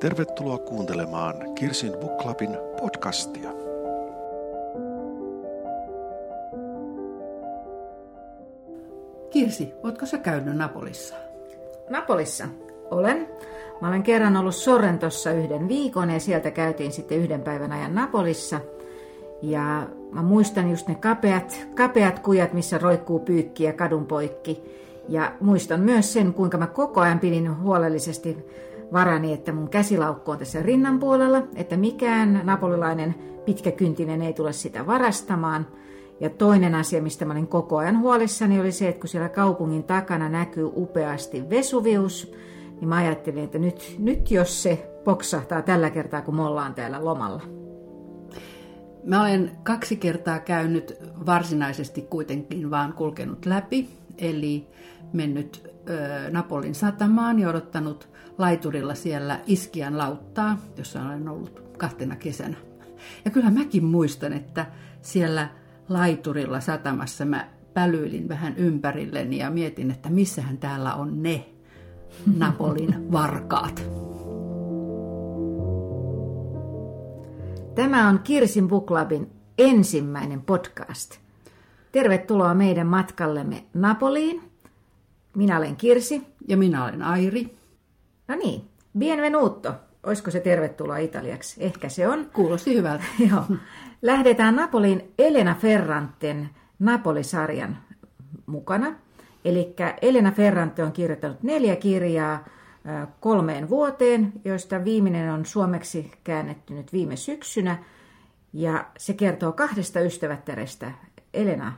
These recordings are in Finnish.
Tervetuloa kuuntelemaan Kirsin Book Clubin podcastia. Kirsi, ootko sä käynyt Napolissa? Napolissa olen. Mä olen kerran ollut Sorrentossa yhden viikon ja sieltä käytiin sitten yhden päivän ajan Napolissa. Ja mä muistan just ne kapeat, kapeat kujat, missä roikkuu pyykkiä kadun poikki. Ja muistan myös sen, kuinka mä koko ajan pidin huolellisesti varani, että mun käsilaukku on tässä rinnan puolella, että mikään napolilainen pitkäkyntinen ei tule sitä varastamaan. Ja toinen asia, mistä mä olin koko ajan huolissani, oli se, että kun siellä kaupungin takana näkyy upeasti Vesuvius, niin mä ajattelin, että nyt, nyt jos se poksahtaa tällä kertaa, kun me ollaan täällä lomalla. Mä olen kaksi kertaa käynyt varsinaisesti kuitenkin vaan kulkenut läpi, eli mennyt ö, Napolin satamaan ja odottanut laiturilla siellä Iskian lauttaa, jossa olen ollut kahtena kesänä. Ja kyllä mäkin muistan, että siellä laiturilla satamassa mä pälyilin vähän ympärilleni ja mietin, että missähän täällä on ne Napolin varkaat. Tämä on Kirsin Buklabin ensimmäinen podcast. Tervetuloa meidän matkallemme Napoliin. Minä olen Kirsi. Ja minä olen Airi. No niin, bienvenuto. Olisiko se tervetuloa italiaksi? Ehkä se on. Kuulosti hyvältä. Joo. Lähdetään Napoliin Elena Ferranten Napoli-sarjan mukana. Eli Elena Ferrante on kirjoittanut neljä kirjaa kolmeen vuoteen, joista viimeinen on suomeksi käännetty nyt viime syksynä. Ja se kertoo kahdesta ystävättärestä, Elena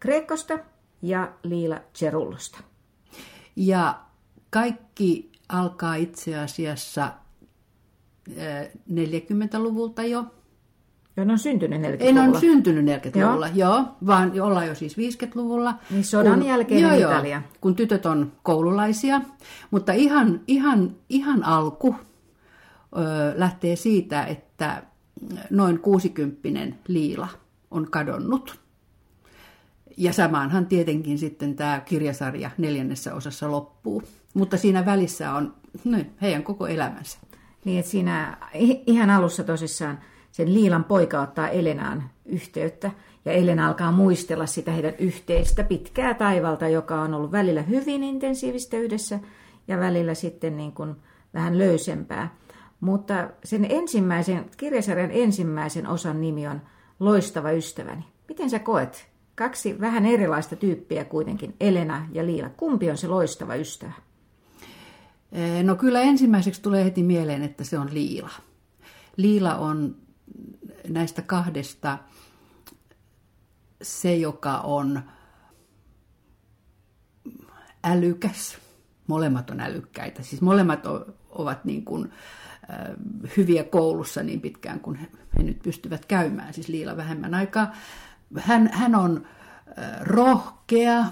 Kreekosta ja Liila Cerullosta. Ja kaikki alkaa itse asiassa 40-luvulta jo. Joo, ne on syntynyt 40-luvulla. En on syntynyt 40-luvulla, joo. joo, vaan ollaan jo siis 50-luvulla. Niin sodan kun, jälkeen joo, Italia. Joo, kun tytöt on koululaisia. Mutta ihan, ihan, ihan alku ö, lähtee siitä, että noin 60 Liila on kadonnut. Ja samaanhan tietenkin sitten tämä kirjasarja neljännessä osassa loppuu. Mutta siinä välissä on no, heidän koko elämänsä. Niin, että siinä ihan alussa tosissaan sen Liilan poika ottaa Elenaan yhteyttä. Ja Elena alkaa muistella sitä heidän yhteistä pitkää taivalta, joka on ollut välillä hyvin intensiivistä yhdessä ja välillä sitten niin kuin vähän löysempää. Mutta sen ensimmäisen, kirjasarjan ensimmäisen osan nimi on Loistava ystäväni. Miten sä koet? Kaksi vähän erilaista tyyppiä kuitenkin, Elena ja Liila. Kumpi on se loistava ystävä? No kyllä ensimmäiseksi tulee heti mieleen, että se on Liila. Liila on näistä kahdesta se, joka on älykäs. Molemmat on älykkäitä. Siis molemmat ovat niin kuin, äh, hyviä koulussa niin pitkään kuin he, nyt pystyvät käymään. Siis Liila vähemmän aikaa. Hän, hän on äh, rohkea,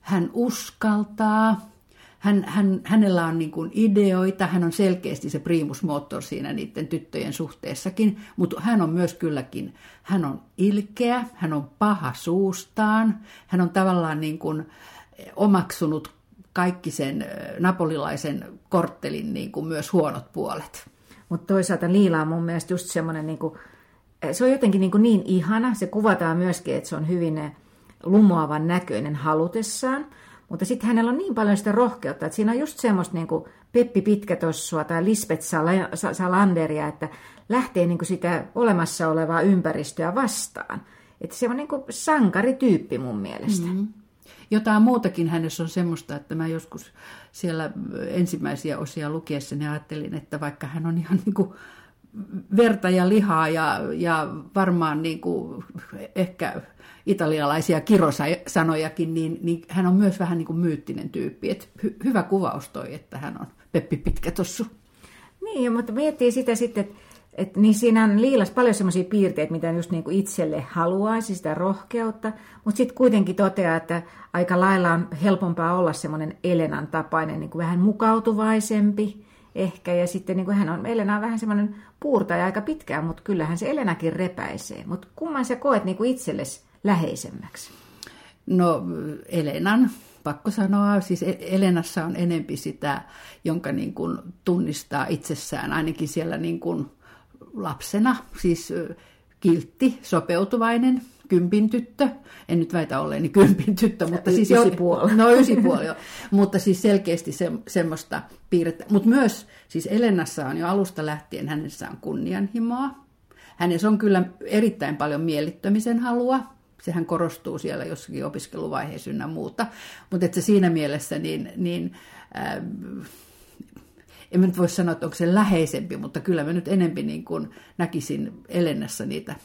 hän uskaltaa, hän, hän, hänellä on niin kuin ideoita, hän on selkeästi se primus motor siinä niiden tyttöjen suhteessakin, mutta hän on myös kylläkin, hän on ilkeä, hän on paha suustaan, hän on tavallaan niin kuin omaksunut kaikki sen napolilaisen korttelin niin kuin myös huonot puolet. Mutta toisaalta Liila on mun mielestä just semmoinen, niin kuin, se on jotenkin niin, kuin niin ihana, se kuvataan myöskin, että se on hyvin lumoavan näköinen halutessaan, mutta sitten hänellä on niin paljon sitä rohkeutta, että siinä on just semmoista niin kuin Peppi Pitkätossua tai Lisbeth Salanderia, että lähtee niin kuin sitä olemassa olevaa ympäristöä vastaan. Että se on niin kuin sankarityyppi mun mielestä. Mm-hmm. Jotain muutakin hänessä on semmoista, että mä joskus siellä ensimmäisiä osia lukiessani ajattelin, että vaikka hän on ihan niin kuin verta ja lihaa ja, ja varmaan niin kuin ehkä italialaisia kirosanojakin, niin, niin hän on myös vähän niin kuin myyttinen tyyppi. Et hy, hyvä kuvaus toi, että hän on Peppi Pitkätossu. Niin, mutta miettii sitä sitten, että et, niin siinä on Liilas paljon semmoisia piirteitä, mitä just niin kuin itselle haluaisi, sitä rohkeutta, mutta sitten kuitenkin toteaa, että aika lailla on helpompaa olla semmoinen Elenan tapainen, niin kuin vähän mukautuvaisempi ehkä, ja sitten niin kuin hän on, Elena on vähän semmoinen puurtaja aika pitkään, mutta kyllähän se Elenakin repäisee. Mutta kumman sä koet niin kuin itsellesi läheisemmäksi? No Elenan pakko sanoa, siis e- Elenassa on enempi sitä, jonka niin kuin tunnistaa itsessään, ainakin siellä niin kuin lapsena, siis kiltti, sopeutuvainen, kympin tyttö. En nyt väitä olleeni kympin tyttö, mutta siis... Ysipuoli. No ysipuoli, jo. mutta siis selkeästi se, semmoista piirrettä. Mutta myös, siis Elenassa on jo alusta lähtien, hänessä on kunnianhimoa. Hänessä on kyllä erittäin paljon miellyttämisen halua. Sehän korostuu siellä jossakin opiskeluvaiheessa ynnä muuta. Mutta että siinä mielessä niin, niin äh, en mä nyt voi sanoa, että onko se läheisempi, mutta kyllä mä nyt enempi niin kuin näkisin Elennassa niitä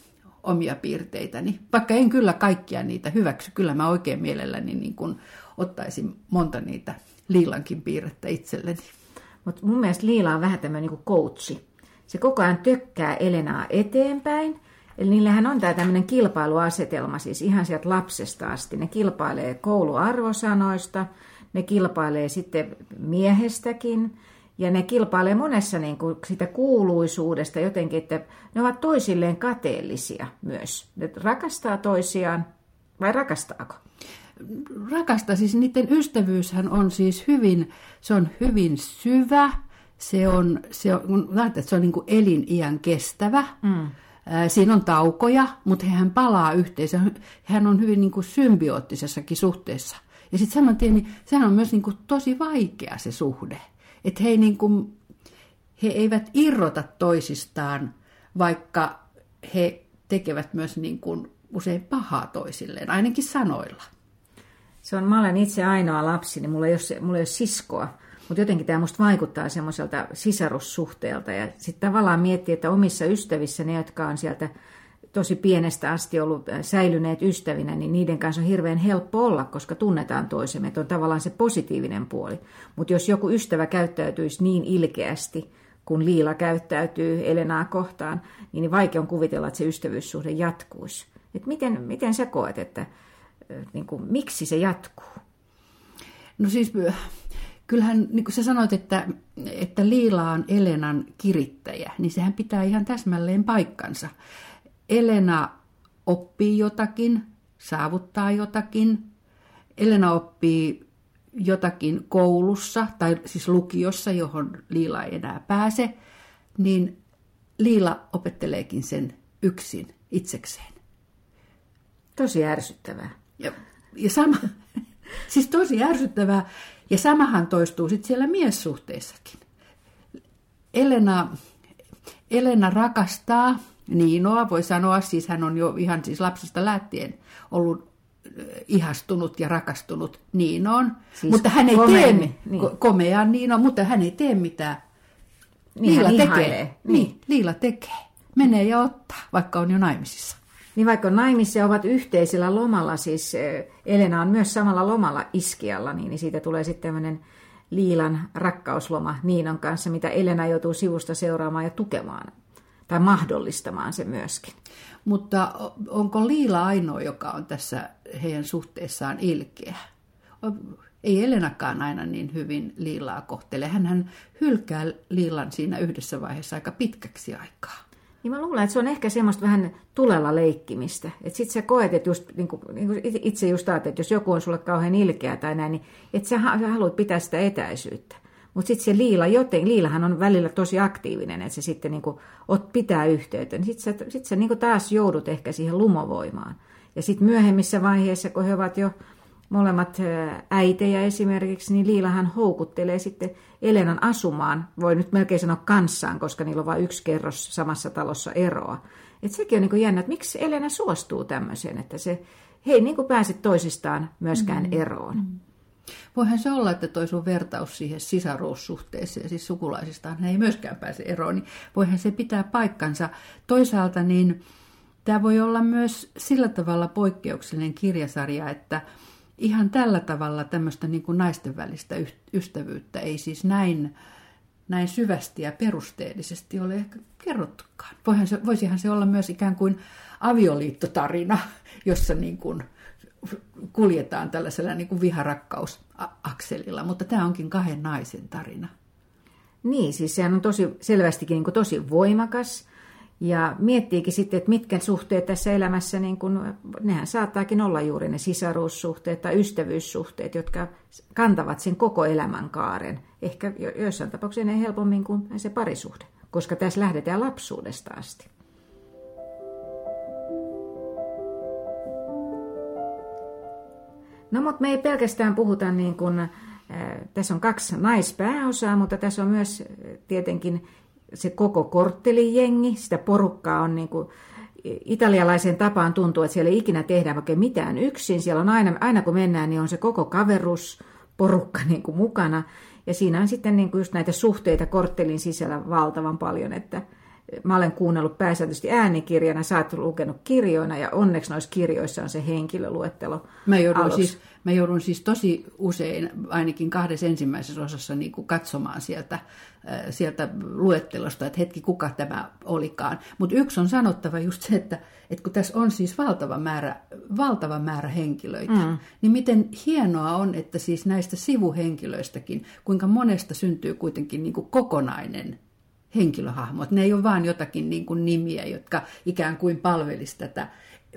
omia piirteitäni. Vaikka en kyllä kaikkia niitä hyväksy, kyllä mä oikein mielelläni niin kuin ottaisin monta niitä Liilankin piirrettä itselleni. Mutta mun mielestä Liila on vähän tämmöinen niin coachi. Se koko ajan tökkää Elenaa eteenpäin. Eli niillähän on tämä tämmöinen kilpailuasetelma, siis ihan sieltä lapsesta asti. Ne kilpailee kouluarvosanoista, ne kilpailee sitten miehestäkin, ja ne kilpailee monessa niin kuin sitä kuuluisuudesta jotenkin, että ne ovat toisilleen kateellisia myös. Ne rakastaa toisiaan, vai rakastaako? Rakasta, siis niiden ystävyyshän on siis hyvin, se on hyvin syvä, se on, se on, että se on niin kuin eliniän kestävä. Mm. Siinä on taukoja, mutta hän palaa yhteensä. Hän on hyvin niin kuin symbioottisessakin suhteessa. Ja sitten saman tien, niin sehän on myös niin kuin tosi vaikea se suhde. Että he, niin kuin, he eivät irrota toisistaan, vaikka he tekevät myös niin kuin usein pahaa toisilleen, ainakin sanoilla. Se on, mä olen itse ainoa lapsi, niin mulla ei ole, mulla ei ole siskoa, mutta jotenkin tämä musta vaikuttaa semmoiselta sisarussuhteelta. Ja sitten tavallaan miettii, että omissa ystävissä ne, jotka on sieltä tosi pienestä asti ollut äh, säilyneet ystävinä, niin niiden kanssa on hirveän helppo olla, koska tunnetaan toisemme. Että on tavallaan se positiivinen puoli. Mutta jos joku ystävä käyttäytyisi niin ilkeästi, kun Liila käyttäytyy Elenaa kohtaan, niin vaikea on kuvitella, että se ystävyyssuhde jatkuisi. Et miten, miten sä koet, että äh, niin kuin, miksi se jatkuu? No siis kyllähän, niin kuin sä sanoit, että, että Liila on Elenan kirittäjä, niin sehän pitää ihan täsmälleen paikkansa. Elena oppii jotakin, saavuttaa jotakin. Elena oppii jotakin koulussa tai siis lukiossa, johon Liila ei enää pääse, niin Liila opetteleekin sen yksin itsekseen. Tosi ärsyttävää. Ja, ja sama, siis tosi ärsyttävää. Ja samahan toistuu sitten siellä miessuhteissakin. Elena, Elena rakastaa Niinoa, voi sanoa, siis hän on jo ihan siis lapsesta lähtien ollut ihastunut ja rakastunut Niinoon, siis mutta hän ei tee niin. komeaan Niinoon, mutta hän ei tee mitään. Niin Liila tekee. Niin. niin, Liila tekee. Menee ja ottaa, vaikka on jo naimisissa. Niin vaikka naimissa ovat yhteisellä lomalla, siis Elena on myös samalla lomalla Iskialla, niin siitä tulee sitten tämmöinen Liilan rakkausloma Niinon kanssa, mitä Elena joutuu sivusta seuraamaan ja tukemaan tai mahdollistamaan se myöskin. Mutta onko Liila ainoa, joka on tässä heidän suhteessaan ilkeä? Ei Elenakaan aina niin hyvin Liilaa kohtele. Hän hylkää Liilan siinä yhdessä vaiheessa aika pitkäksi aikaa. Niin mä luulen, että se on ehkä semmoista vähän tulella leikkimistä. Että sit sä koet, että just, niin kuin, niin kuin itse just ajattelet, että jos joku on sulle kauhean ilkeä tai näin, niin että sä, sä haluat pitää sitä etäisyyttä. Mutta sitten se Liila, joten Liilahan on välillä tosi aktiivinen, että se sitten niin kuin, ot, pitää yhteyttä. Sitten sä, sit sä niin kuin taas joudut ehkä siihen lumovoimaan. Ja sitten myöhemmissä vaiheissa, kun he ovat jo molemmat äitejä esimerkiksi, niin Liilahan houkuttelee sitten Elenan asumaan, voi nyt melkein sanoa kanssaan, koska niillä on vain yksi kerros samassa talossa eroa. Et sekin on niin kuin jännä, että miksi Elena suostuu tämmöiseen, että se, he ei niin kuin pääse toisistaan myöskään mm. eroon. Mm. Voihan se olla, että toi sun vertaus siihen sisaruussuhteeseen, siis sukulaisistaan ei myöskään pääse eroon, niin voihan se pitää paikkansa. Toisaalta niin tämä voi olla myös sillä tavalla poikkeuksellinen kirjasarja, että ihan tällä tavalla tämmöistä niin kuin naisten välistä ystävyyttä ei siis näin, näin syvästi ja perusteellisesti ole ehkä kerrottukaan. Voihan se, voisihan se olla myös ikään kuin avioliittotarina, jossa niin kuin kuljetaan tällaisella niin kuin viharakkausakselilla, mutta tämä onkin kahden naisen tarina. Niin, siis sehän on tosi selvästikin niin tosi voimakas Ja miettiikin sitten, että mitkä suhteet tässä elämässä, niin kun, nehän saattaakin olla juuri ne sisaruussuhteet tai ystävyyssuhteet, jotka kantavat sen koko elämän kaaren. Ehkä joissain tapauksissa ne helpommin kuin se parisuhde, koska tässä lähdetään lapsuudesta asti. No mutta me ei pelkästään puhuta niin kuin, äh, tässä on kaksi naispääosaa, mutta tässä on myös tietenkin se koko korttelijengi, sitä porukkaa on niin kuin, italialaisen tapaan tuntuu, että siellä ei ikinä tehdä oikein mitään yksin. Siellä on aina, aina kun mennään, niin on se koko kaverus porukka niin kuin mukana. Ja siinä on sitten niin kuin just näitä suhteita korttelin sisällä valtavan paljon, että mä olen kuunnellut pääsääntöisesti äänikirjana, sä oot lukenut kirjoina ja onneksi noissa kirjoissa on se henkilöluettelo Mä joudun, siis, mä joudun siis tosi usein, ainakin kahdessa ensimmäisessä osassa, niin kuin katsomaan sieltä, äh, sieltä luettelosta, että hetki, kuka tämä olikaan. Mutta yksi on sanottava just se, että, että kun tässä on siis valtava määrä, valtava määrä henkilöitä, mm. niin miten hienoa on, että siis näistä sivuhenkilöistäkin, kuinka monesta syntyy kuitenkin niin kuin kokonainen henkilöhahmot. Ne ei ole vain jotakin niin kuin nimiä, jotka ikään kuin palvelisi tätä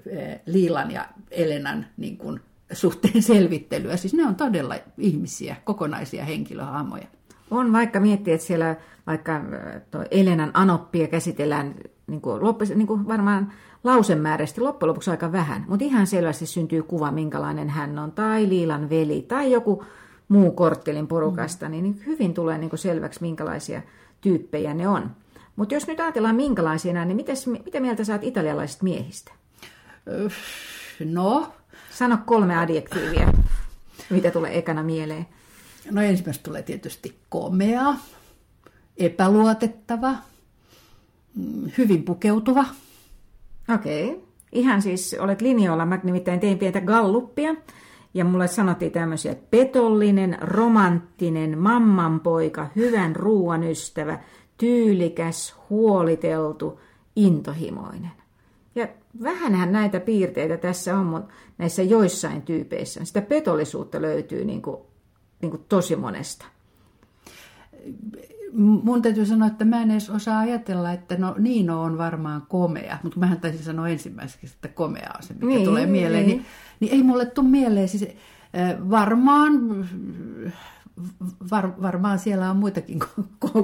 eh, Liilan ja Elenan niin kuin suhteen selvittelyä. Siis ne on todella ihmisiä, kokonaisia henkilöhahmoja. On, vaikka miettii, että siellä vaikka eh, Elenan anoppia käsitellään niin kuin, loppus, niin kuin varmaan lausemääräisesti loppujen lopuksi aika vähän, mutta ihan selvästi syntyy kuva, minkälainen hän on, tai Liilan veli, tai joku muu korttelin porukasta, mm. niin hyvin tulee niin kuin selväksi, minkälaisia tyyppejä ne on. Mutta jos nyt ajatellaan minkälaisia nämä, niin mitäs, mitä mieltä saat italialaisista miehistä? No? Sano kolme adjektiivia, mitä tulee ekana mieleen. No ensimmäistä tulee tietysti komea, epäluotettava, mm, hyvin pukeutuva. Okei. Okay. Ihan siis olet linjoilla. Mä nimittäin tein pientä galluppia. Ja mulle sanottiin tämmöisiä, että petollinen, romanttinen, mammanpoika, hyvän ruoan ystävä, tyylikäs, huoliteltu, intohimoinen. Ja vähänhän näitä piirteitä tässä on, mutta näissä joissain tyypeissä. Sitä petollisuutta löytyy niin kuin, niin kuin tosi monesta. Mun täytyy sanoa, että mä en edes osaa ajatella, että no Niino on varmaan komea, mutta mähän taisin sanoa ensimmäiseksi, että komea on se, mikä niin, tulee mieleen. Niin. Niin, niin ei mulle tule mieleen, siis varmaan var, varmaan siellä on muitakin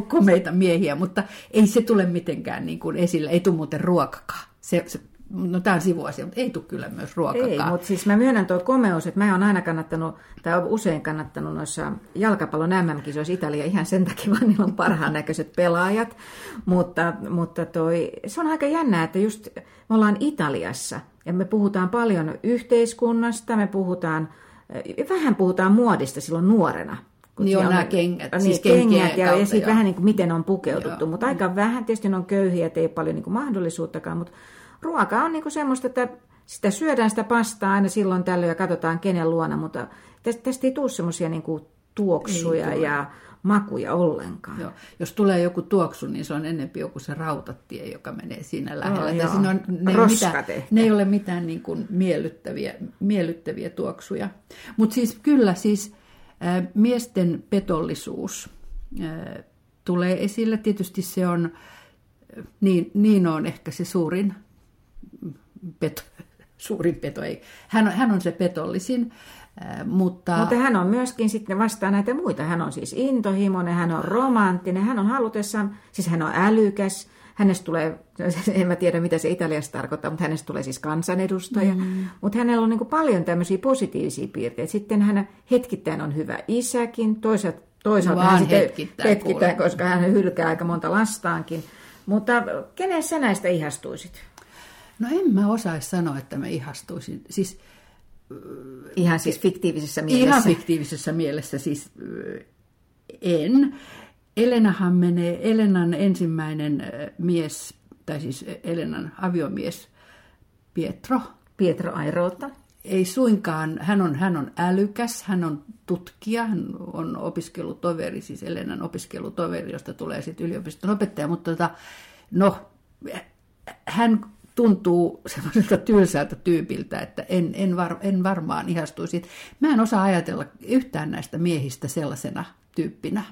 komeita miehiä, mutta ei se tule mitenkään niin kuin esille, ei tule muuten ruokakaan. Se, se, no tämä on sivuasia, mutta ei tule kyllä myös ruokakaan. Ei, mutta siis mä myönnän tuo komeus, että mä oon aina kannattanut, tai usein kannattanut noissa jalkapallon MM-kisoissa Italia ihan sen takia, vaan niillä on parhaan näköiset pelaajat. Mutta, mutta toi, se on aika jännää, että just me ollaan Italiassa, ja me puhutaan paljon yhteiskunnasta, me puhutaan, vähän puhutaan muodista silloin nuorena. Niin on nämä kengät. Niin, siis kengät ja, ja sitten vähän niin kuin miten on pukeututtu, joo. mutta aika vähän. Tietysti ne on köyhiä, ei paljon niin kuin mahdollisuuttakaan, mutta ruoka on niin kuin semmoista, että sitä syödään sitä pastaa aina silloin tällöin ja katsotaan kenen luona, mutta tästä, tästä ei tule semmoisia niin tuoksuja ja makuja ollenkaan. Joo. Jos tulee joku tuoksu, niin se on ennempi joku se rautatie, joka menee siinä lähellä. Oh, siinä on, ne, ei mitään, ne ei ole mitään niin kuin miellyttäviä, miellyttäviä tuoksuja. Mutta siis kyllä siis äh, miesten petollisuus äh, tulee esille. Tietysti se on, niin, niin on ehkä se suurin peto, suurin peto ei. Hän on, hän on se petollisin, mutta... Mutta hän on myöskin sitten vastaan näitä muita. Hän on siis intohimoinen, hän on romanttinen, hän on halutessaan, siis hän on älykäs, hänestä tulee, en mä tiedä mitä se Italiassa tarkoittaa, mutta hänestä tulee siis kansanedustaja. Mm. Mutta hänellä on niin kuin paljon tämmöisiä positiivisia piirteitä. Sitten hän hetkittäin on hyvä isäkin, toisaalta, toisaalta hän sitten hetkittäin, hetkittäin koska hän hylkää aika monta lastaankin. Mutta kenen sä näistä ihastuisit? No en mä osaisi sanoa, että mä ihastuisin. Siis, ihan siis fiktiivisessä mielessä? Ihan fiktiivisessä mielessä siis en. Elenahan menee, Elenan ensimmäinen mies, tai siis Elenan aviomies Pietro. Pietro Airota. Ei suinkaan, hän on, hän on älykäs, hän on tutkija, hän on opiskelutoveri, siis Elenan opiskelutoveri, josta tulee sitten yliopiston opettaja, mutta tota, no, hän tuntuu semmoiselta tylsältä tyypiltä, että en, en, var, en varmaan ihastuisi. Mä en osaa ajatella yhtään näistä miehistä sellaisena tyyppinä.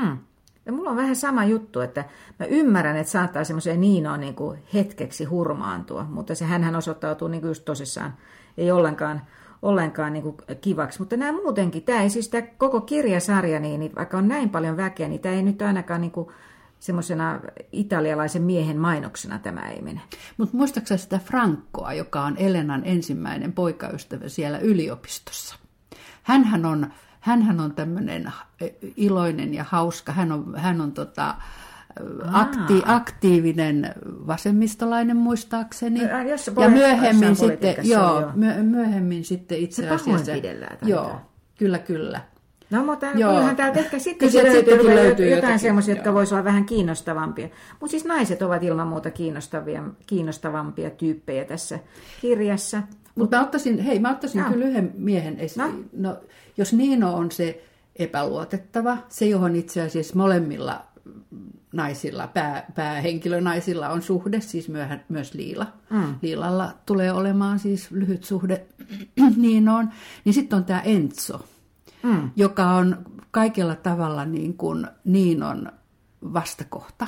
Hmm. Ja mulla on vähän sama juttu, että mä ymmärrän, että saattaa semmoiseen Niinoon niin kuin hetkeksi hurmaantua, mutta se hän osoittautuu niin kuin just tosissaan, ei ollenkaan, ollenkaan niin kuin kivaksi. Mutta nämä muutenkin, tämä ei siis tämä koko kirjasarja, niin, niin vaikka on näin paljon väkeä, niin tämä ei nyt ainakaan niin kuin semmoisena italialaisen miehen mainoksena tämä ei mene. Mutta muistaaksä sitä Frankoa, joka on Elenan ensimmäinen poikaystävä siellä yliopistossa? Hänhän on, hänhän on tämmöinen iloinen ja hauska. Hän on, hän on tota, akti, aktiivinen vasemmistolainen muistaakseni. Ja, jos ja myöhemmin sitten, joo, joo. myöhemmin sitten itse se asiassa. Joo, kyllä, kyllä. No, mutta kyllähän täältä ehkä sitten Kyllä löytyy, löytyy, löytyy jotain semmoisia, jotka voisivat olla vähän kiinnostavampia. Mutta siis naiset ovat ilman muuta kiinnostavia, kiinnostavampia tyyppejä tässä kirjassa. Mutta mä ottaisin, hei, mä ottaisin no. kyllä yhden miehen esiin. No. no. jos Niino on se epäluotettava, se johon itse asiassa molemmilla naisilla, pää, päähenkilönaisilla on suhde, siis myöhän, myös Liila. Mm. Liilalla tulee olemaan siis lyhyt suhde Niinoon. Niin sitten on tämä Enzo, mm. joka on kaikella tavalla niin kuin Niinon vastakohta.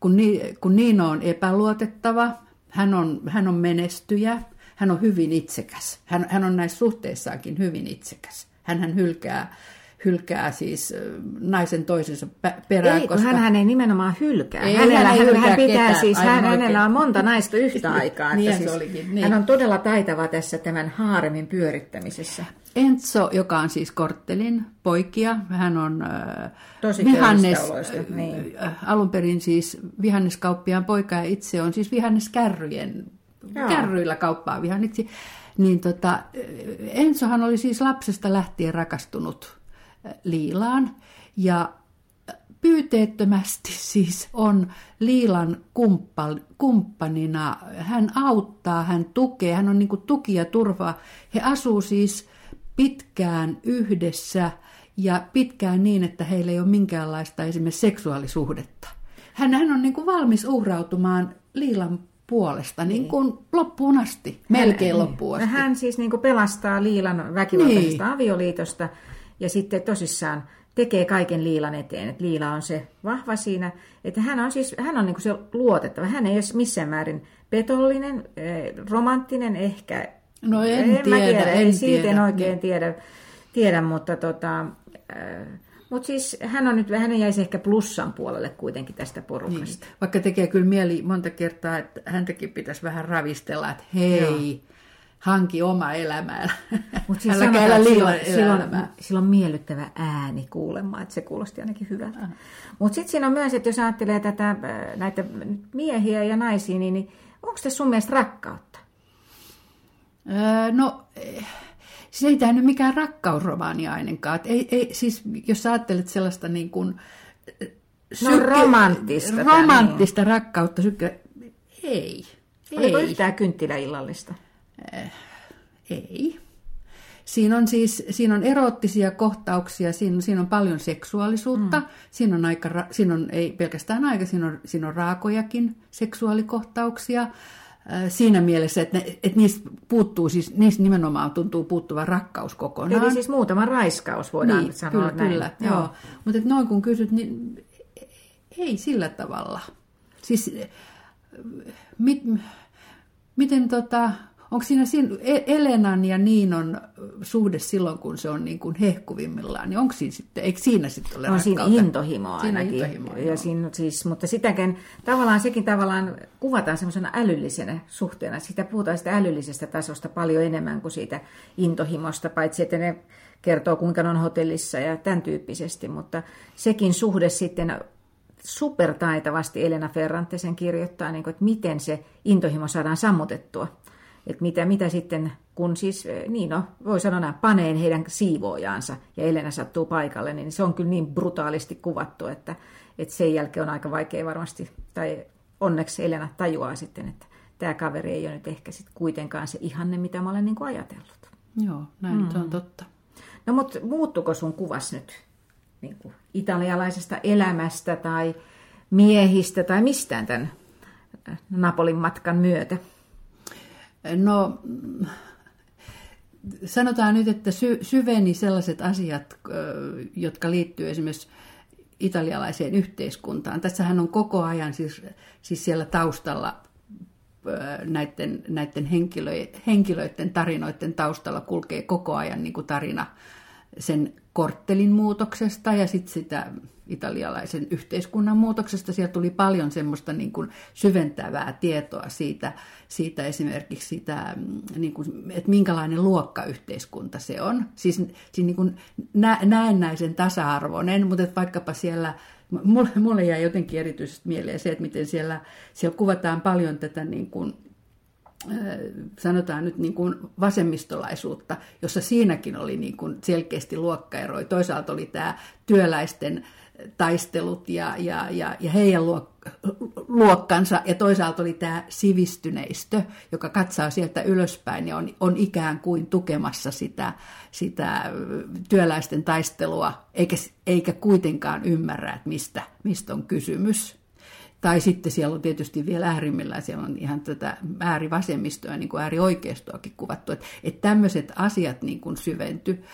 Kun, ni, kun Niino on epäluotettava, hän on, hän on menestyjä, hän on hyvin itsekäs. Hän, hän on näissä suhteissaankin hyvin itsekäs. Hän, hän hylkää hylkää siis naisen toisensa perään. Ei, koska... hän, ei nimenomaan hylkää. Ei, hänellä, hän, hylkää hän pitää ketään, siis, hän, hänellä on monta naista yhtä aikaa. niin, siis olikin, niin. Hän on todella taitava tässä tämän haaremin pyörittämisessä. Enzo, joka on siis korttelin poikia, hän on Tosi vihannes, niin. alun perin siis vihanneskauppiaan poika ja itse on siis vihanneskärryjen, Joo. kärryillä kauppaa vihanniksi. Niin tota, Ensohan oli siis lapsesta lähtien rakastunut Liilaan ja pyyteettömästi siis on Liilan kumppanina. Hän auttaa, hän tukee, hän on niin tuki ja turva. He asuu siis pitkään yhdessä ja pitkään niin, että heillä ei ole minkäänlaista esimerkiksi seksuaalisuhdetta. Hän, hän on niin kuin valmis uhrautumaan Liilan puolesta niin kuin niin. loppuun asti, melkein hän, loppuun asti. Hän siis niin kuin pelastaa Liilan väkivaltaisesta niin. avioliitosta ja sitten tosissaan tekee kaiken Liilan eteen. Että Liila on se vahva siinä, että hän on siis hän on niin kuin se luotettava. Hän ei ole missään määrin petollinen, eh, romanttinen ehkä. No en, en tiedä, tiedä, en siitä tiedä. en oikein tiedä, tiedä mutta tota, äh, mutta siis hän on nyt, hän jäisi ehkä plussan puolelle kuitenkin tästä porukasta. Niin. Vaikka tekee kyllä mieli monta kertaa, että häntäkin pitäisi vähän ravistella, että hei, Joo hanki oma elämää. Mutta siis Älä sanotaan, silloin, silloin, silloin miellyttävä ääni kuulemaan, että se kuulosti ainakin hyvältä. Mutta sitten siinä on myös, että jos ajattelee tätä, äh, näitä miehiä ja naisia, niin, niin onko se sun mielestä rakkautta? Öö, no, se ei tämä mikään rakkausromaani ainakaan. ei, ei, siis, jos ajattelet sellaista niin kuin, no, sykke, romanttista. Romanttista niin. rakkautta, sykke, ei. Oliko ei. yhtään kynttiläillallista? Äh, ei. Siinä on siis siinä on erottisia kohtauksia, siinä, siinä on paljon seksuaalisuutta, mm. siinä, on aika, siinä on ei pelkästään aika, siinä on, siinä on raakojakin seksuaalikohtauksia siinä mielessä, että, ne, että niistä puuttuu, siis niistä nimenomaan tuntuu puuttuva rakkaus kokonaan. Eli siis muutama raiskaus voidaan niin, sanoa kyllä, näin. Kyllä, joo. joo. Mutta noin kun kysyt, niin ei sillä tavalla. Siis mit, miten tota, Onko siinä, e- Elenan ja Niinon suhde silloin, kun se on niin kuin hehkuvimmillaan, niin onko siinä sitten, eikö siinä sitten ole On siinä intohimoa siinä ainakin. Intohimoa, ja siinä, siis, mutta sitäkin, tavallaan sekin tavallaan kuvataan semmoisena älyllisenä suhteena. Sitä puhutaan sitä älyllisestä tasosta paljon enemmän kuin siitä intohimosta, paitsi että ne kertoo kuinka on hotellissa ja tämän tyyppisesti, mutta sekin suhde sitten supertaitavasti Elena Ferrante sen kirjoittaa, niin kuin, että miten se intohimo saadaan sammutettua että mitä, mitä sitten, kun siis, eh, niin no, voi sanoa näin, paneen heidän siivoojaansa ja Elena sattuu paikalle, niin se on kyllä niin brutaalisti kuvattu, että, että sen jälkeen on aika vaikea varmasti, tai onneksi Elena tajuaa sitten, että tämä kaveri ei ole nyt ehkä sitten kuitenkaan se ihanne, mitä mä olen niin kuin ajatellut. Joo, näin mm. on totta. No mutta muuttuko sun kuvas nyt niin kuin italialaisesta elämästä tai miehistä tai mistään tämän Napolin matkan myötä? No, sanotaan nyt, että sy- syveni sellaiset asiat, jotka liittyy esimerkiksi italialaiseen yhteiskuntaan. Tässähän on koko ajan siis, siis siellä taustalla näiden, näiden henkilöiden tarinoiden taustalla kulkee koko ajan niin kuin tarina sen korttelin muutoksesta ja sitten sitä italialaisen yhteiskunnan muutoksesta. Siellä tuli paljon semmoista niin kuin syventävää tietoa siitä, siitä esimerkiksi sitä, mm, niin kuin, että minkälainen luokkayhteiskunta se on. Siis, siis niin kuin näennäisen tasa-arvoinen, mutta että vaikkapa siellä mulle, mulle jäi jotenkin erityisesti mieleen se, että miten siellä, siellä kuvataan paljon tätä niin kuin, sanotaan nyt niin kuin vasemmistolaisuutta, jossa siinäkin oli niin kuin selkeästi luokkaeroja. Toisaalta oli tämä työläisten taistelut ja, ja, ja, ja heidän luokkansa, ja toisaalta oli tämä sivistyneistö, joka katsaa sieltä ylöspäin ja on, on ikään kuin tukemassa sitä, sitä työläisten taistelua, eikä, eikä kuitenkaan ymmärrä, että mistä, mistä on kysymys. Tai sitten siellä on tietysti vielä äärimmillään, siellä on ihan tätä äärivasemmistoa, niin kuin äärioikeistoakin kuvattu, että, että tämmöiset asiat niin kuin syventy.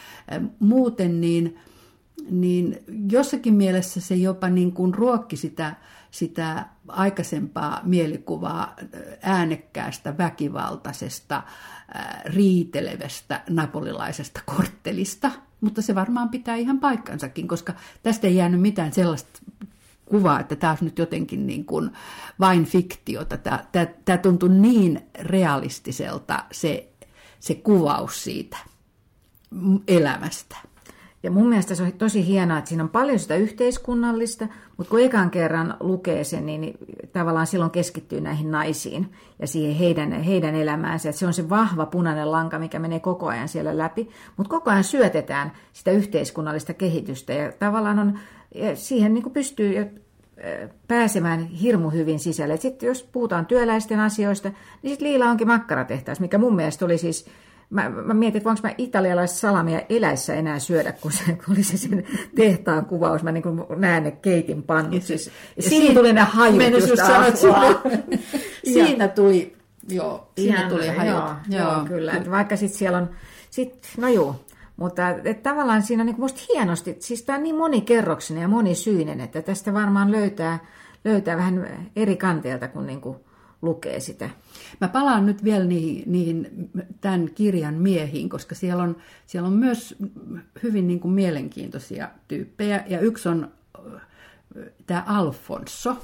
Muuten niin, niin jossakin mielessä se jopa niin kuin ruokki sitä, sitä aikaisempaa mielikuvaa äänekkäästä, väkivaltaisesta, riitelevästä napolilaisesta korttelista, mutta se varmaan pitää ihan paikkansakin, koska tästä ei jäänyt mitään sellaista kuvaa, että tämä olisi nyt jotenkin niin kuin vain fiktiota. Tämä, tämä, tämä tuntui niin realistiselta se, se kuvaus siitä elämästä. Ja mun mielestä se on tosi hienoa, että siinä on paljon sitä yhteiskunnallista, mutta kun ekan kerran lukee sen, niin tavallaan silloin keskittyy näihin naisiin ja siihen heidän, heidän elämäänsä. Että se on se vahva punainen lanka, mikä menee koko ajan siellä läpi, mutta koko ajan syötetään sitä yhteiskunnallista kehitystä ja tavallaan on, ja siihen niin pystyy pääsemään hirmu hyvin sisälle. Sitten jos puhutaan työläisten asioista, niin sitten Liila onkin makkaratehtaas, mikä mun mielestä oli siis Mä, mä mietin, että voinko mä italialaista salamia eläissä enää syödä, kun, se, kun oli se sen tehtaan kuvaus. Mä niin näen ne keitin pannut. Siis, ja siinä tuli ne hajut just sanoa, Siinä tuli, joo, siinä Ihan, tuli hajut. Joo, joo, joo kyllä. Että vaikka sitten siellä on, sit, no joo, mutta et tavallaan siinä on niin musta hienosti, siis tämä on niin monikerroksinen ja monisyinen, että tästä varmaan löytää, löytää vähän eri kanteelta, kun niin kuin lukee sitä. Mä palaan nyt vielä niihin, niihin tämän kirjan miehiin, koska siellä on, siellä on myös hyvin niin kuin mielenkiintoisia tyyppejä. Ja yksi on tämä Alfonso.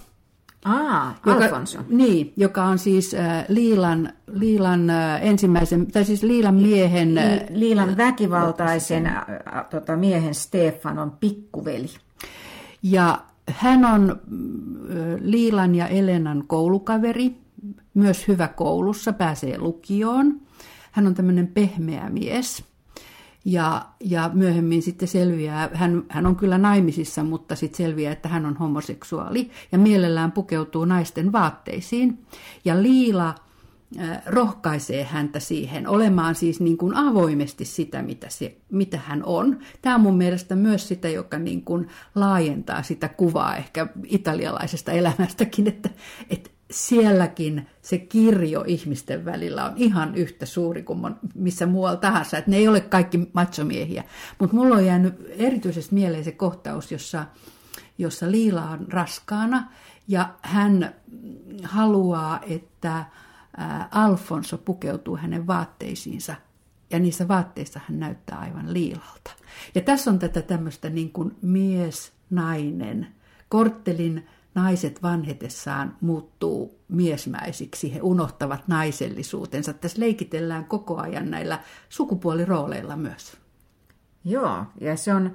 Ah, joka, Alfonso. Niin, joka on siis äh, Liilan, Liilan äh, ensimmäisen, tai siis Liilan miehen... Äh, Liilan väkivaltaisen äh, tota, miehen Stefanon pikkuveli. Ja hän on äh, Liilan ja Elenan koulukaveri, myös hyvä koulussa, pääsee lukioon. Hän on tämmöinen pehmeä mies. Ja, ja myöhemmin sitten selviää, hän, hän on kyllä naimisissa, mutta sitten selviää, että hän on homoseksuaali ja mielellään pukeutuu naisten vaatteisiin. Ja Liila äh, rohkaisee häntä siihen olemaan siis niin kuin avoimesti sitä, mitä, se, mitä hän on. Tämä on mun mielestä myös sitä, joka niin kuin laajentaa sitä kuvaa ehkä italialaisesta elämästäkin, että, että sielläkin se kirjo ihmisten välillä on ihan yhtä suuri kuin missä muualla tahansa. Että ne ei ole kaikki machomiehiä. Mutta mulla on jäänyt erityisesti mieleen se kohtaus, jossa, jossa Liila on raskaana ja hän haluaa, että Alfonso pukeutuu hänen vaatteisiinsa ja niissä vaatteissa hän näyttää aivan liilalta. Ja tässä on tätä tämmöistä niin kuin mies-nainen, korttelin naiset vanhetessaan muuttuu miesmäisiksi, he unohtavat naisellisuutensa. Tässä leikitellään koko ajan näillä sukupuolirooleilla myös. Joo, ja se on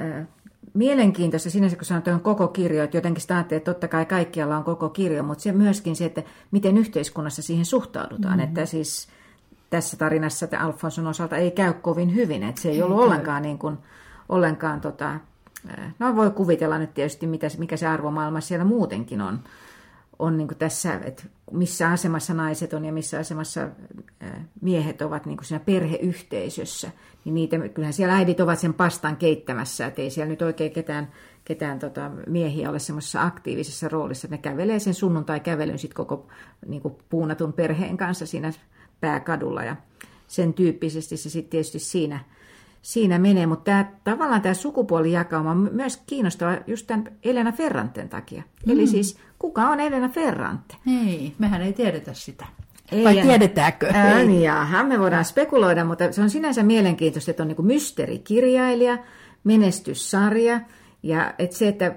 äh, mielenkiintoista sinänsä, kun sanotaan koko kirjo, että jotenkin sitä että totta kai kaikkialla on koko kirjo, mutta se myöskin se, että miten yhteiskunnassa siihen suhtaudutaan, mm-hmm. että siis tässä tarinassa että Alfonson osalta ei käy kovin hyvin, että se ei, ei ollut käy. ollenkaan, niin kuin, ollenkaan tota, No voi kuvitella nyt tietysti, mitä, mikä se arvomaailma siellä muutenkin on, on niin tässä, että missä asemassa naiset on ja missä asemassa miehet ovat niin siinä perheyhteisössä. Niin niitä, kyllähän siellä äidit ovat sen pastan keittämässä, että ei siellä nyt oikein ketään, ketään tota, miehiä ole semmoisessa aktiivisessa roolissa. Ne kävelee sen sunnuntai-kävelyn sitten koko niin puunatun perheen kanssa siinä pääkadulla ja sen tyyppisesti se sitten tietysti siinä – siinä menee, mutta tämä, tavallaan tämä sukupuolijakauma on myös kiinnostava just tämän Elena Ferranten takia. Mm. Eli siis kuka on Elena Ferrante? Ei, mehän ei tiedetä sitä. Ei, Vai tiedetäänkö? Ää, niin, jaha, me voidaan spekuloida, mutta se on sinänsä mielenkiintoista, että on niin mysteerikirjailija, menestyssarja, ja että se, että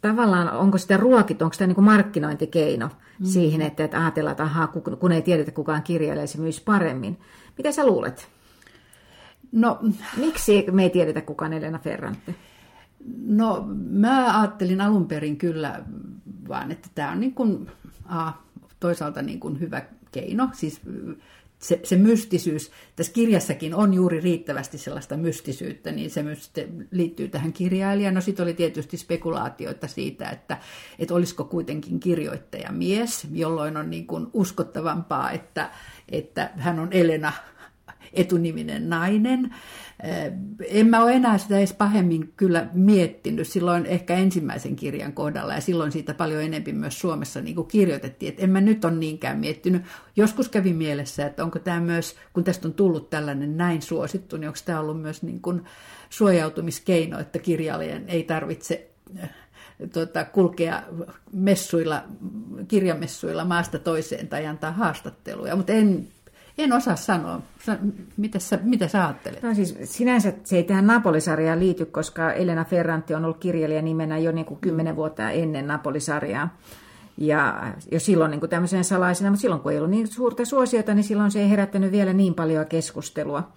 tavallaan onko sitä ruokittu, onko tämä niin markkinointikeino mm. siihen, että, että ajatellaan, että ahaa, kun ei tiedetä kukaan kirjailija, se myisi paremmin. Mitä sä luulet? No, Miksi me ei tiedetä kukaan Elena Ferrante? No mä ajattelin alun perin kyllä vaan, että tämä on niin kuin, a, toisaalta niin kuin hyvä keino, siis se, se mystisyys, tässä kirjassakin on juuri riittävästi sellaista mystisyyttä, niin se myös liittyy tähän kirjailijaan. No sitten oli tietysti spekulaatioita siitä, että, että olisiko kuitenkin kirjoittaja mies, jolloin on niin kuin uskottavampaa, että, että hän on Elena etuniminen nainen. Eh, en mä ole enää sitä edes pahemmin kyllä miettinyt silloin ehkä ensimmäisen kirjan kohdalla ja silloin siitä paljon enemmän myös Suomessa niin kuin kirjoitettiin, että en mä nyt ole niinkään miettinyt. Joskus kävi mielessä, että onko tämä myös, kun tästä on tullut tällainen näin suosittu, niin onko tämä ollut myös niin kuin suojautumiskeino, että kirjailijan ei tarvitse tuota, kulkea messuilla, kirjamessuilla maasta toiseen tai antaa haastatteluja, mutta en en osaa sanoa. Mitä sä, mitä sä ajattelet? No siis sinänsä se ei tähän Napolisarjaan liity, koska Elena Ferranti on ollut kirjailija nimenä jo niin kuin kymmenen vuotta ennen Napolisarjaa. Ja jo silloin niin kuin tämmöisen salaisena, mutta silloin kun ei ollut niin suurta suosiota, niin silloin se ei herättänyt vielä niin paljon keskustelua.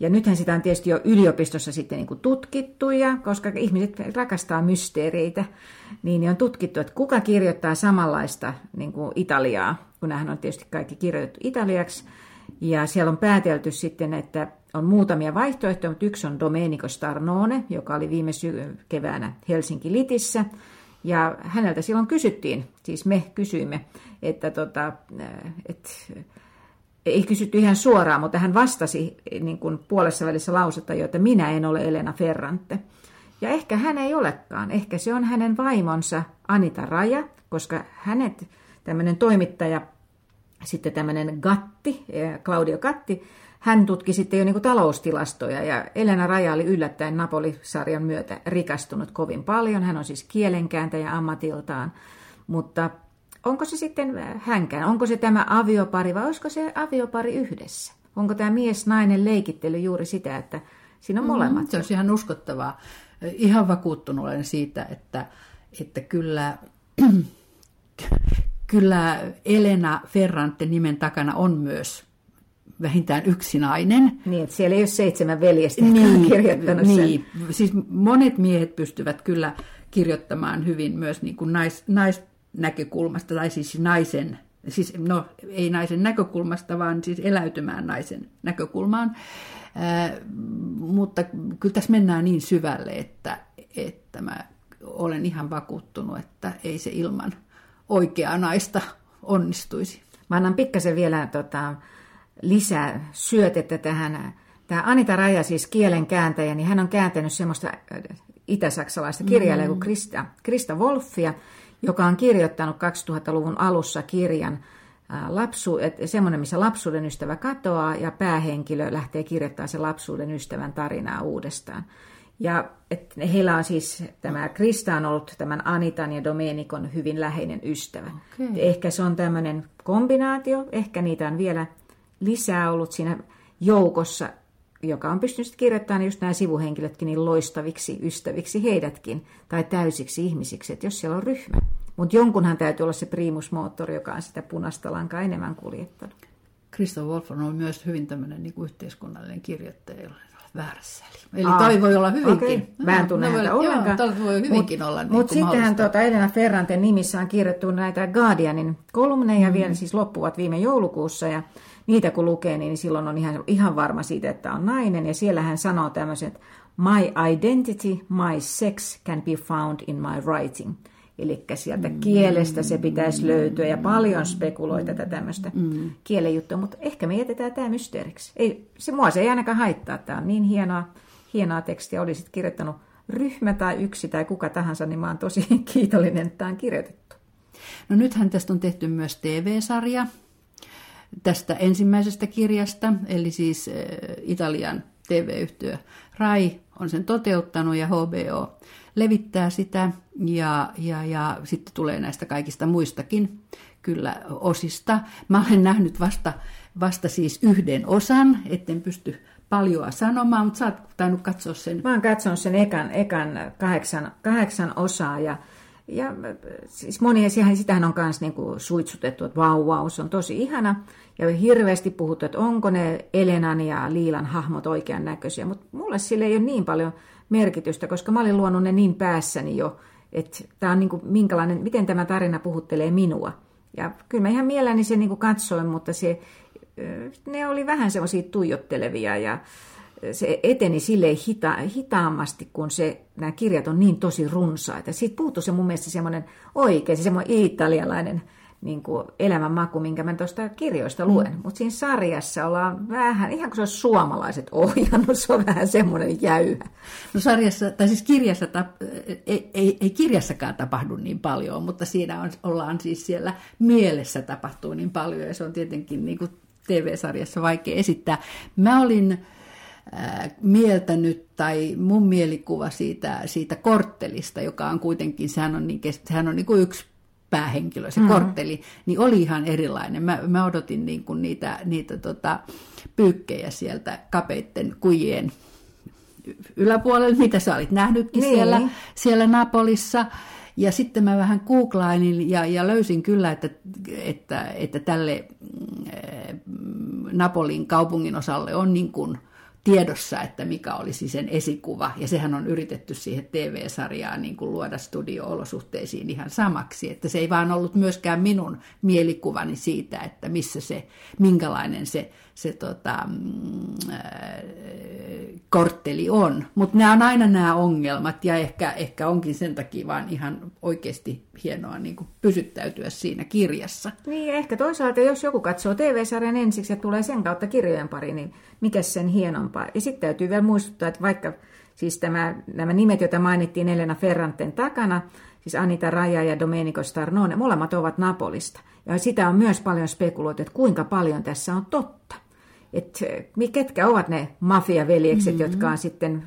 Ja nythän sitä on tietysti jo yliopistossa sitten niin kuin tutkittu, ja koska ihmiset rakastaa mysteereitä, niin on tutkittu, että kuka kirjoittaa samanlaista niin kuin Italiaa, kun nämähän on tietysti kaikki kirjoitettu italiaksi, ja siellä on päätelty sitten, että on muutamia vaihtoehtoja, mutta yksi on Domenico Starnone, joka oli viime sy- keväänä Helsinki Litissä. Ja häneltä silloin kysyttiin, siis me kysyimme, että tota, et, ei kysytty ihan suoraan, mutta hän vastasi niin kuin puolessa välissä lausetta jo, että minä en ole Elena Ferrante. Ja ehkä hän ei olekaan. Ehkä se on hänen vaimonsa Anita Raja, koska hänet tämmöinen toimittaja sitten tämmöinen Gatti, eh, Claudio Gatti, hän tutki sitten jo niin taloustilastoja ja Elena Raja oli yllättäen Napoli-sarjan myötä rikastunut kovin paljon. Hän on siis kielenkääntäjä ammatiltaan, mutta onko se sitten hänkään, onko se tämä aviopari vai olisiko se aviopari yhdessä? Onko tämä mies-nainen leikittely juuri sitä, että siinä on mm, molemmat? Mm, se on ihan uskottavaa. Ihan vakuuttunut olen siitä, että, että kyllä kyllä Elena Ferrante nimen takana on myös vähintään yksi nainen. Niin, että siellä ei ole seitsemän veljestä, niin, kirjoittanut niin, sen. Siis monet miehet pystyvät kyllä kirjoittamaan hyvin myös niin kuin nais, naisnäkökulmasta, tai siis naisen, siis no ei naisen näkökulmasta, vaan siis eläytymään naisen näkökulmaan. Äh, mutta kyllä tässä mennään niin syvälle, että, että mä olen ihan vakuuttunut, että ei se ilman oikeaa naista onnistuisi. Mä annan pikkasen vielä tota, lisää syötettä tähän. Tämä Anita Raja, siis kielen kääntäjä, niin hän on kääntänyt semmoista äh, itäsaksalaista kirjailijaa mm. kuin Krista, Krista Wolfia, joka on kirjoittanut 2000-luvun alussa kirjan äh, lapsu, semmoinen, missä lapsuuden ystävä katoaa ja päähenkilö lähtee kirjoittamaan sen lapsuuden ystävän tarinaa uudestaan. Ja että heillä on siis, tämä Krista on ollut tämän Anitan ja Domenikon hyvin läheinen ystävä. Okay. Ehkä se on tämmöinen kombinaatio, ehkä niitä on vielä lisää ollut siinä joukossa, joka on pystynyt kirjoittamaan just nämä sivuhenkilötkin niin loistaviksi ystäviksi heidätkin, tai täysiksi ihmisiksi, että jos siellä on ryhmä. Mutta jonkunhan täytyy olla se primusmoottori, joka on sitä punaista lankaa enemmän kuljettanut. Krista Wolf on myös hyvin tämmöinen niin kuin yhteiskunnallinen kirjoittaja, väärässä. Eli Aa, toi voi olla hyvinkin. Okay. Mä en tunne no, häntä ollenkaan. Joo, voi hyvinkin mut, olla niin Mutta sittenhän tuota Elena Ferranten nimissä on kirjoittu näitä Guardianin kolumneja mm. vielä, siis loppuvat viime joulukuussa. Ja niitä kun lukee, niin silloin on ihan, ihan varma siitä, että on nainen. Ja siellä hän sanoo tämmöiset, my identity, my sex can be found in my writing. Eli sieltä mm. kielestä se pitäisi löytyä ja paljon spekuloi tätä tämmöistä mm. kielenjuttua, mutta ehkä me jätetään tämä mysteeriksi. Ei, se mua se ei ainakaan haittaa, tämä on niin hienoa, hienoa tekstiä. Olisit kirjoittanut ryhmä tai yksi tai kuka tahansa, niin mä oon tosi kiitollinen, että tämä on kirjoitettu. No nythän tästä on tehty myös TV-sarja tästä ensimmäisestä kirjasta, eli siis Italian TV-yhtiö RAI on sen toteuttanut ja HBO levittää sitä ja, ja, ja sitten tulee näistä kaikista muistakin kyllä osista. Mä olen nähnyt vasta, vasta siis yhden osan, etten pysty paljoa sanomaan, mutta sä oot tainnut katsoa sen. Mä oon katsonut sen ekan, ekan kahdeksan, kahdeksan osaa ja, ja siis monia, sitähän on myös niinku suitsutettu, että vau, vau, se on tosi ihana. Ja hirveästi puhuttu, että onko ne Elenan ja Liilan hahmot oikean näköisiä, mutta mulle sille ei ole niin paljon merkitystä, koska mä olin luonut ne niin päässäni jo, että tämä on niinku minkälainen, miten tämä tarina puhuttelee minua. Ja kyllä mä ihan mielelläni sen niin katsoin, mutta se, ne oli vähän semmoisia tuijottelevia ja se eteni silleen hita, hitaammasti, kun se, nämä kirjat on niin tosi runsaita. Siitä puuttuu se mun mielestä semmoinen oikein, se semmoinen italialainen niin kuin elämänmaku, minkä mä tuosta kirjoista luen. Mm. Mutta siinä sarjassa ollaan vähän, ihan kuin se olisi suomalaiset ohjannut, se on vähän semmoinen jäyhä. No sarjassa, tai siis kirjassa, ei, ei, ei kirjassakaan tapahdu niin paljon, mutta siinä on, ollaan siis siellä mielessä tapahtuu niin paljon, ja se on tietenkin niin kuin TV-sarjassa vaikea esittää. Mä olin äh, mieltänyt, tai mun mielikuva siitä, siitä korttelista, joka on kuitenkin, sehän on, niin, sehän on niin kuin yksi päähenkilö, se mm. kortteli, niin oli ihan erilainen. Mä, mä odotin niin kuin niitä, niitä tota, pyykkejä sieltä kapeitten kujien yläpuolella, mitä sä olit nähnytkin niin. siellä, siellä Napolissa. Ja sitten mä vähän googlainin ja, ja löysin kyllä, että, että, että tälle mm, Napolin kaupungin osalle on niin kuin – tiedossa, että mikä olisi sen esikuva. Ja sehän on yritetty siihen TV-sarjaan niin kuin luoda studio-olosuhteisiin ihan samaksi. Että se ei vaan ollut myöskään minun mielikuvani siitä, että missä se, minkälainen se, se tota, mm, äh, kortteli on. Mutta nämä on aina nämä ongelmat ja ehkä, ehkä onkin sen takia vaan ihan oikeasti hienoa niin kuin pysyttäytyä siinä kirjassa. Niin, ehkä toisaalta jos joku katsoo TV-sarjan ensiksi ja tulee sen kautta kirjojen pari, niin mikä sen hienompaa. Ja sitten täytyy vielä muistuttaa, että vaikka siis tämä, nämä nimet, joita mainittiin Elena Ferranten takana, siis Anita Raja ja Domenico Starnone, molemmat ovat Napolista. Ja sitä on myös paljon spekuloitu, että kuinka paljon tässä on totta. Että ketkä ovat ne mafiaveljekset, mm-hmm. jotka on sitten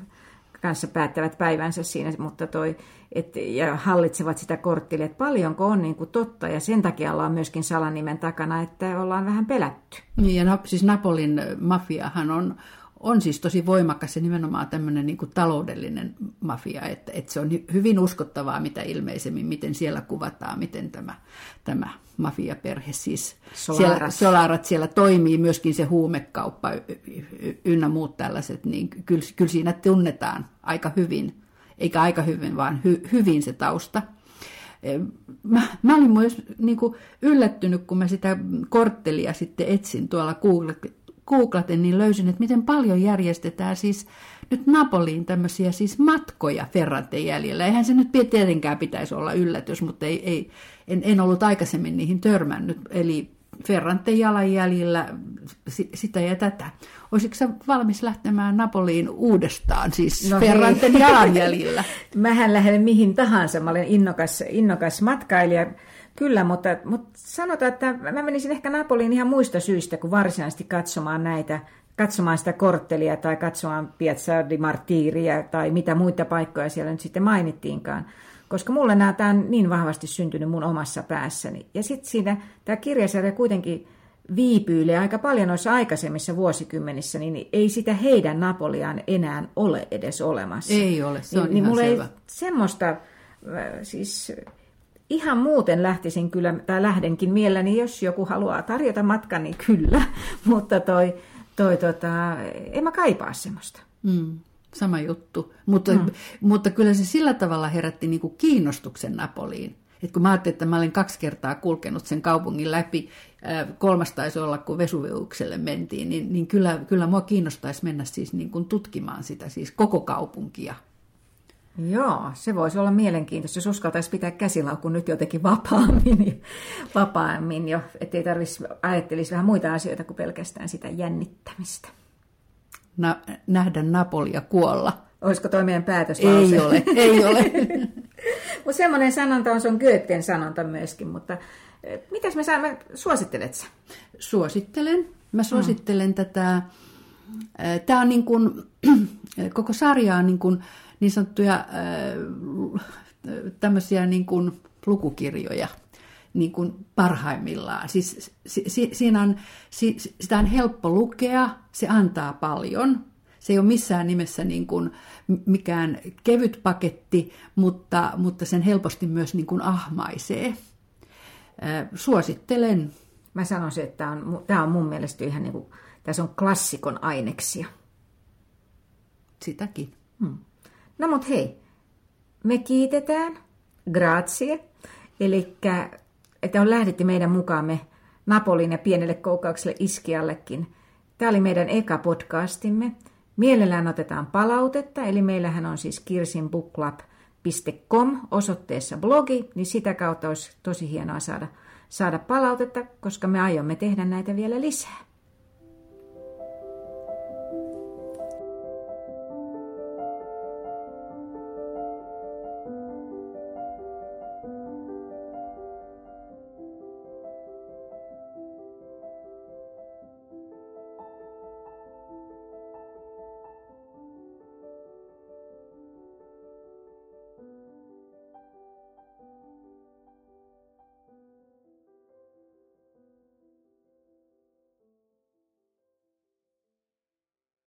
kanssa päättävät päivänsä siinä, mutta toi, et, ja hallitsevat sitä korttia, että paljonko on niin kuin totta, ja sen takia ollaan myöskin salanimen takana, että ollaan vähän pelätty. Niin, ja siis Napolin mafiahan on, on siis tosi voimakas ja nimenomaan tämmöinen niin taloudellinen mafia, että, että se on hyvin uskottavaa mitä ilmeisemmin, miten siellä kuvataan, miten tämä, tämä mafiaperhe siis Solarat. Siellä, Solarat siellä toimii, myöskin se huumekauppa ynnä muut tällaiset, niin kyllä, kyllä siinä tunnetaan aika hyvin, eikä aika hyvin, vaan hy, hyvin se tausta. Mä, mä olin myös niin kuin yllättynyt, kun mä sitä korttelia sitten etsin tuolla Google, googlaten, niin löysin, että miten paljon järjestetään siis nyt Napoliin tämmöisiä siis matkoja Ferranten jäljellä. Eihän se nyt tietenkään pitäisi olla yllätys, mutta ei, ei, en, en ollut aikaisemmin niihin törmännyt. Eli Ferranten jalanjäljillä sitä ja tätä. Olisitko sä valmis lähtemään Napoliin uudestaan, siis no Ferranten jalanjäljillä? Mähän lähden mihin tahansa. Mä olen innokas, innokas matkailija Kyllä, mutta, mutta sanotaan, että mä menisin ehkä Napoliin ihan muista syistä kuin varsinaisesti katsomaan näitä, katsomaan sitä korttelia tai katsomaan Piazza di Martiria tai mitä muita paikkoja siellä nyt sitten mainittiinkaan. Koska mulle nämä tämä on niin vahvasti syntynyt mun omassa päässäni. Ja sitten siinä tämä kirjasarja kuitenkin viipyilee aika paljon noissa aikaisemmissa vuosikymmenissä, niin ei sitä heidän Napoliaan enää ole edes olemassa. Ei ole, se on niin, niin mulla selvä. ei semmoista, siis ihan muuten lähtisin kyllä, tai lähdenkin mielelläni, jos joku haluaa tarjota matkan, niin kyllä. Mutta toi, toi tota, en mä kaipaa semmoista. Mm, sama juttu. Mutta, mm. mutta kyllä se sillä tavalla herätti niin kuin kiinnostuksen Napoliin. Et kun mä ajattelin, että mä olen kaksi kertaa kulkenut sen kaupungin läpi, kolmas taisi olla, kun Vesuviukselle mentiin, niin, niin kyllä, kyllä mua kiinnostaisi mennä siis niin kuin tutkimaan sitä, siis koko kaupunkia. Joo, se voisi olla mielenkiintoista, jos uskaltaisi pitää käsilaukun nyt jotenkin vapaammin, vapaammin jo, ettei tarvitsisi ajattelisi vähän muita asioita kuin pelkästään sitä jännittämistä. Na, nähdä Napolia kuolla. Olisiko toi meidän päätös? Ei ole, ei ole. mutta semmoinen sanonta on, se on Goethen sanonta myöskin, mutta eh, mitäs me saamme, suosittelet sä? Suosittelen. Mä suosittelen mm. tätä Tämä on niin kuin, koko sarja on niin, kuin, niin sanottuja tämmöisiä niin kuin lukukirjoja niin kuin parhaimmillaan. Siis, si, si, siinä on, si, sitä on helppo lukea, se antaa paljon. Se ei ole missään nimessä niin kuin mikään kevyt paketti, mutta, mutta sen helposti myös niin kuin ahmaisee. Suosittelen. Mä sanoisin, että tämä on, tämä on mun mielestä ihan niin kuin, tässä on klassikon aineksia. Sitäkin. Hmm. No mut hei, me kiitetään, grazie, eli että on lähdetty meidän mukaamme Napolin ja pienelle koukaukselle Iskiallekin. Tämä oli meidän eka podcastimme. Mielellään otetaan palautetta, eli meillähän on siis kirsinbooklab.com osoitteessa blogi, niin sitä kautta olisi tosi hienoa saada, saada palautetta, koska me aiomme tehdä näitä vielä lisää.